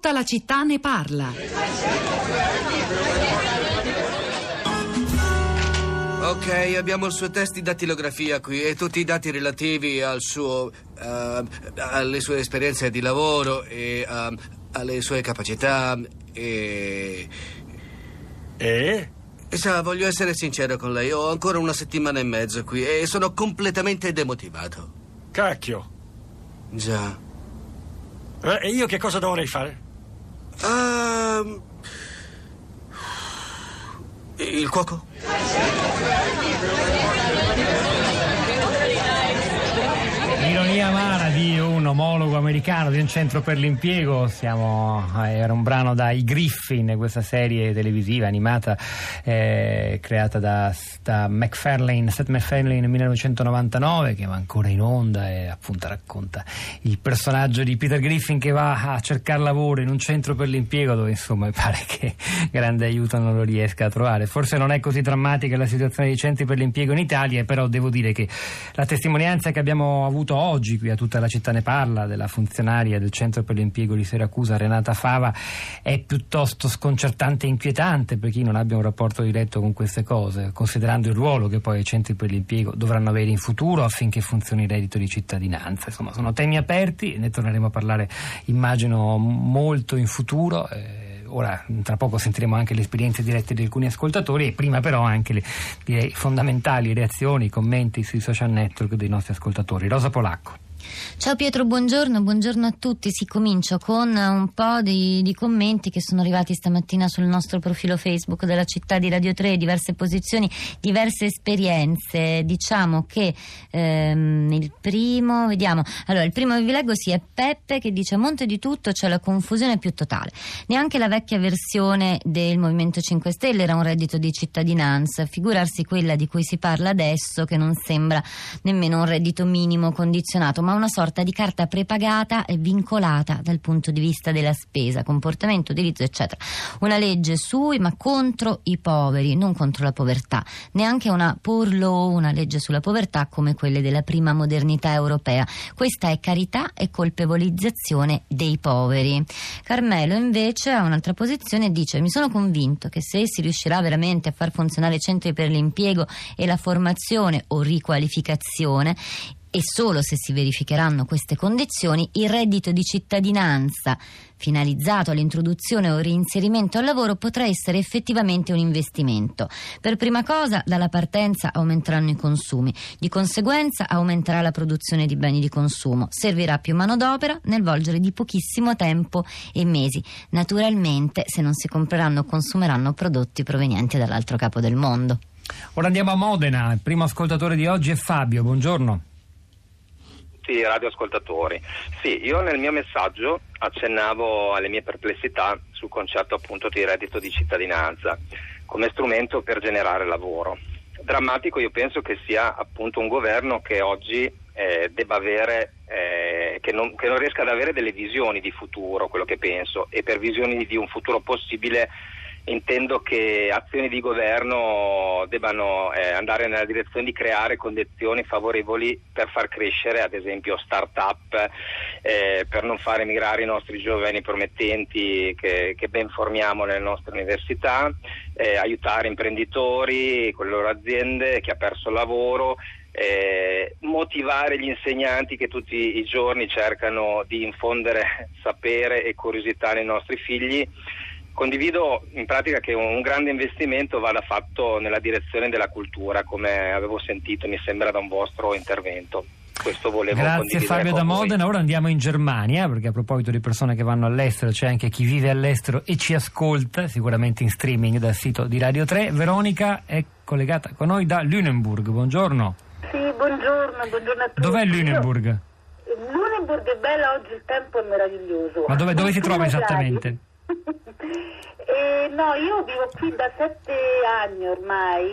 Tutta la città ne parla. Ok, abbiamo il suo test di dattilografia qui e tutti i dati relativi al suo, uh, alle sue esperienze di lavoro e uh, alle sue capacità e... E? Sa, voglio essere sincero con lei, ho ancora una settimana e mezzo qui e sono completamente demotivato. Cacchio. Già. Eh, E io che cosa dovrei fare? Ehm, il cuoco? L'ironia amara di un omologo americano di un centro per l'impiego, Siamo, eh, era un brano da I Griffin, questa serie televisiva animata eh, creata da, da MacFarlane, Seth MacFarlane nel 1999 che va ancora in onda e appunto racconta il personaggio di Peter Griffin che va a cercare lavoro in un centro per l'impiego dove insomma pare che grande aiuto non lo riesca a trovare. Forse non è così drammatica la situazione dei centri per l'impiego in Italia, però devo dire che la testimonianza che abbiamo avuto oggi qui a tutta la città ne parla della funzionaria del centro per l'impiego di Siracusa Renata Fava è piuttosto sconcertante e inquietante per chi non abbia un rapporto diretto con queste cose, considerando il ruolo che poi i centri per l'impiego dovranno avere in futuro affinché funzioni il reddito di cittadinanza. Insomma, sono temi aperti, ne torneremo a parlare immagino molto in futuro. eh, Ora, tra poco sentiremo anche le esperienze dirette di alcuni ascoltatori e prima però anche le direi, fondamentali reazioni, commenti sui social network dei nostri ascoltatori. Rosa Polacco. Ciao Pietro, buongiorno, buongiorno a tutti. Si comincio con un po' di, di, commenti che sono arrivati stamattina sul nostro profilo Facebook della città di Radio 3, diverse posizioni, diverse esperienze. Diciamo che ehm, il primo, vediamo, allora il primo che vi leggo sì è Peppe che dice a monte di tutto c'è la confusione più totale. Neanche la vecchia versione del Movimento 5 Stelle era un reddito di cittadinanza, figurarsi quella di cui si parla adesso che non sembra nemmeno un reddito minimo condizionato, ma una sorta di carta prepagata e vincolata dal punto di vista della spesa, comportamento, utilizzo, eccetera. Una legge sui ma contro i poveri, non contro la povertà. Neanche una poor law, una legge sulla povertà come quelle della prima modernità europea. Questa è carità e colpevolizzazione dei poveri. Carmelo invece ha un'altra posizione e dice mi sono convinto che se si riuscirà veramente a far funzionare i centri per l'impiego e la formazione o riqualificazione e solo se si verificheranno queste condizioni il reddito di cittadinanza finalizzato all'introduzione o reinserimento al lavoro potrà essere effettivamente un investimento. Per prima cosa dalla partenza aumenteranno i consumi, di conseguenza aumenterà la produzione di beni di consumo, servirà più manodopera nel volgere di pochissimo tempo e mesi. Naturalmente se non si compreranno o consumeranno prodotti provenienti dall'altro capo del mondo. Ora andiamo a Modena, il primo ascoltatore di oggi è Fabio, buongiorno tutti i radioascoltatori. Sì, io nel mio messaggio accennavo alle mie perplessità sul concetto appunto di reddito di cittadinanza come strumento per generare lavoro. Drammatico io penso che sia appunto un governo che oggi eh, debba avere, eh, che, non, che non riesca ad avere delle visioni di futuro, quello che penso, e per visioni di un futuro possibile intendo che azioni di governo debbano eh, andare nella direzione di creare condizioni favorevoli per far crescere ad esempio start-up, eh, per non far emigrare i nostri giovani promettenti che, che ben formiamo nelle nostre università, eh, aiutare imprenditori con le loro aziende, chi ha perso il lavoro, eh, motivare gli insegnanti che tutti i giorni cercano di infondere sapere e curiosità nei nostri figli Condivido in pratica che un grande investimento vada fatto nella direzione della cultura, come avevo sentito, mi sembra, da un vostro intervento. Questo volevo Grazie Fabio da Modena, ora andiamo in Germania, perché a proposito di persone che vanno all'estero c'è anche chi vive all'estero e ci ascolta, sicuramente in streaming dal sito di Radio 3. Veronica è collegata con noi da Lüneburg, buongiorno. Sì, buongiorno, buongiorno a tutti. Dov'è Lüneburg? Io, Lüneburg è bella, oggi il tempo è meraviglioso. Ma dove, dove si trova esattamente? Eh, no, io vivo qui da sette anni ormai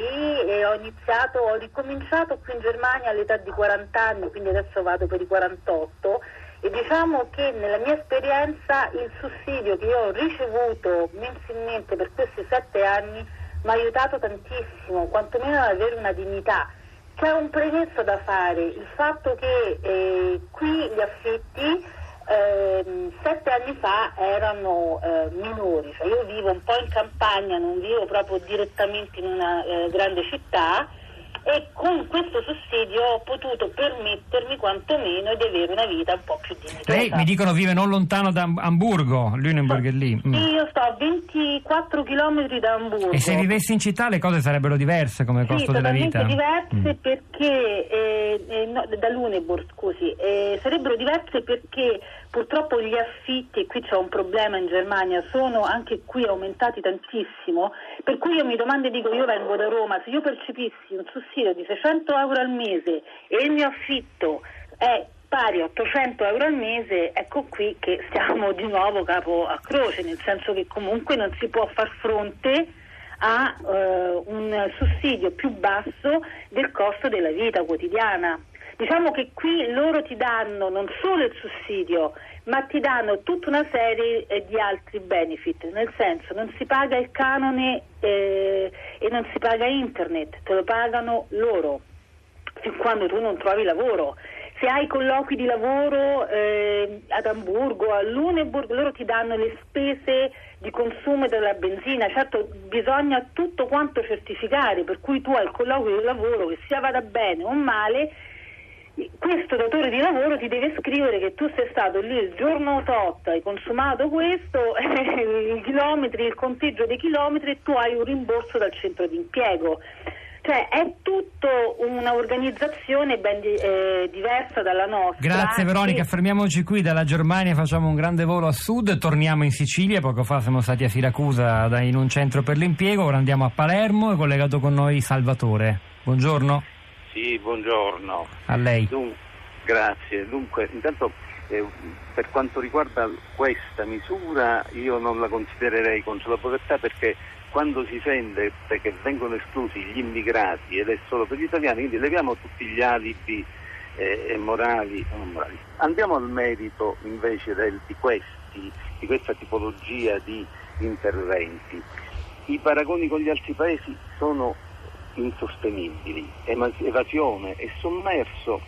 e ho iniziato, ho ricominciato qui in Germania all'età di 40 anni, quindi adesso vado per i 48 e diciamo che nella mia esperienza il sussidio che io ho ricevuto mensilmente per questi sette anni mi ha aiutato tantissimo, quantomeno ad avere una dignità. C'è un premesso da fare, il fatto che eh, qui gli affitti ehm, sette anni fa erano eh, minori, cioè io vivo un po' in campagna, non vivo proprio direttamente in una eh, grande città e con questo sussidio ho potuto permettermi quantomeno di avere una vita un po' più dignitosa. Lei mi dicono vive non lontano da Am- Amburgo, Lüneburg è lì. Mm. Io sto a 24 km da Amburgo. E se vivessi in città le cose sarebbero diverse come costo sì, della totalmente vita? diverse Mm. perché eh, eh, no, da Luneburg, scusi, eh, sarebbero diverse perché purtroppo gli affitti, qui c'è un problema in Germania, sono anche qui aumentati tantissimo, per cui io mi domando e dico, io vengo da Roma, se io percepissi un sussidio di 600 euro al mese e il mio affitto è pari a 800 euro al mese, ecco qui che stiamo di nuovo capo a croce, nel senso che comunque non si può far fronte a eh, un sussidio più basso del costo della vita quotidiana. Diciamo che qui loro ti danno non solo il sussidio, ma ti danno tutta una serie eh, di altri benefit, nel senso non si paga il canone eh, e non si paga internet, te lo pagano loro fin quando tu non trovi lavoro. Se hai colloqui di lavoro eh, ad Amburgo, a Luneburg, loro ti danno le spese di consumo della benzina. Certo, bisogna tutto quanto certificare, per cui tu il colloquio di lavoro che sia vada bene o male, questo datore di lavoro ti deve scrivere che tu sei stato lì il giorno tot, hai consumato questo, i chilometri, il conteggio dei chilometri e tu hai un rimborso dal centro di impiego. Cioè è tutto un'organizzazione ben di- eh, diversa dalla nostra. Grazie Veronica, E- fermiamoci qui dalla Germania, facciamo un grande volo a sud, torniamo in Sicilia, poco fa siamo stati a Siracusa in un centro per l'impiego, ora andiamo a Palermo, è collegato con noi Salvatore. Buongiorno Sì, buongiorno. a lei. Dun- grazie. Dunque, intanto eh, per quanto riguarda questa misura io non la considererei contro la povertà perché quando si sente che vengono esclusi gli immigrati ed è solo per gli italiani, quindi leviamo tutti gli alibi eh, e morali morali. Andiamo al merito invece del- di, questi, di questa tipologia di interventi. I paragoni con gli altri paesi sono insostenibili, evasione e sommerso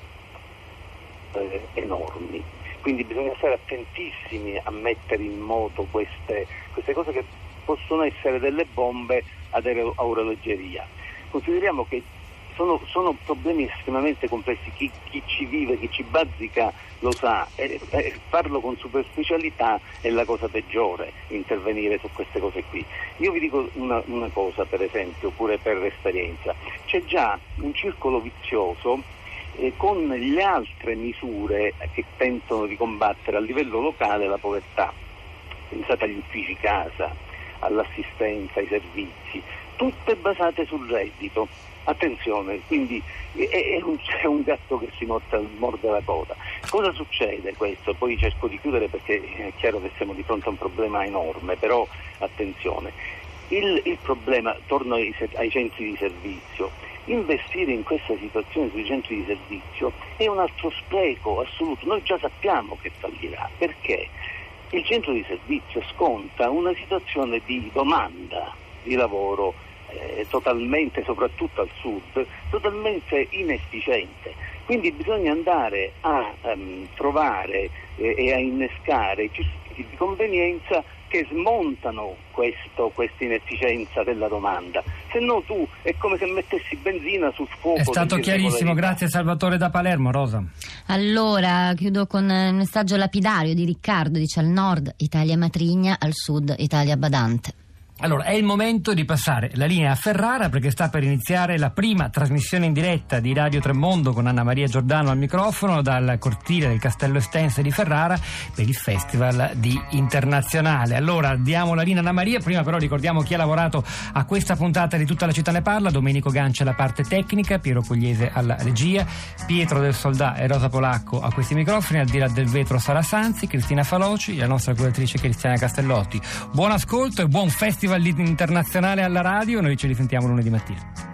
eh, enormi. Quindi bisogna stare attentissimi a mettere in moto queste, queste cose che possono essere delle bombe ad orologeria. Consideriamo che sono, sono problemi estremamente complessi, chi, chi ci vive, chi ci bazzica lo sa e, e farlo con superficialità è la cosa peggiore, intervenire su queste cose qui. Io vi dico una, una cosa per esempio, pure per esperienza, c'è già un circolo vizioso eh, con le altre misure che tentano di combattere a livello locale la povertà. Pensate agli uffici casa, all'assistenza, ai servizi, tutte basate sul reddito. Attenzione, quindi è, un, è un gatto che si morde, morde la coda. Cosa succede questo? Poi cerco di chiudere perché è chiaro che siamo di fronte a un problema enorme, però attenzione. Il, il problema, torno ai, ai centri di servizio, investire in questa situazione sui centri di servizio è un altro spreco assoluto. Noi già sappiamo che fallirà. Perché? Il centro di servizio sconta una situazione di domanda di lavoro eh, totalmente, soprattutto al sud, totalmente inefficiente. Quindi bisogna andare a ehm, trovare eh, e a innescare i circuiti di convenienza che smontano questo, questa inefficienza della domanda. Se no tu è come se mettessi benzina sul fuoco. È stato chiarissimo, grazie Salvatore da Palermo, Rosa. Allora, chiudo con il messaggio lapidario di Riccardo, dice al nord Italia matrigna, al sud Italia badante. Allora, è il momento di passare la linea a Ferrara perché sta per iniziare la prima trasmissione in diretta di Radio Tremondo con Anna Maria Giordano al microfono dal cortile del Castello Estense di Ferrara per il Festival di Internazionale. Allora, diamo la linea a Anna Maria, prima però ricordiamo chi ha lavorato a questa puntata di Tutta la città ne parla, Domenico Gancia alla parte tecnica, Piero Pugliese alla regia, Pietro del Soldà e Rosa Polacco a questi microfoni, al di là del vetro Sara Sanzi, Cristina Faloci e la nostra curatrice Cristiana Castellotti. Buon ascolto e buon festival internazionale alla radio, noi ci risentiamo lunedì mattina.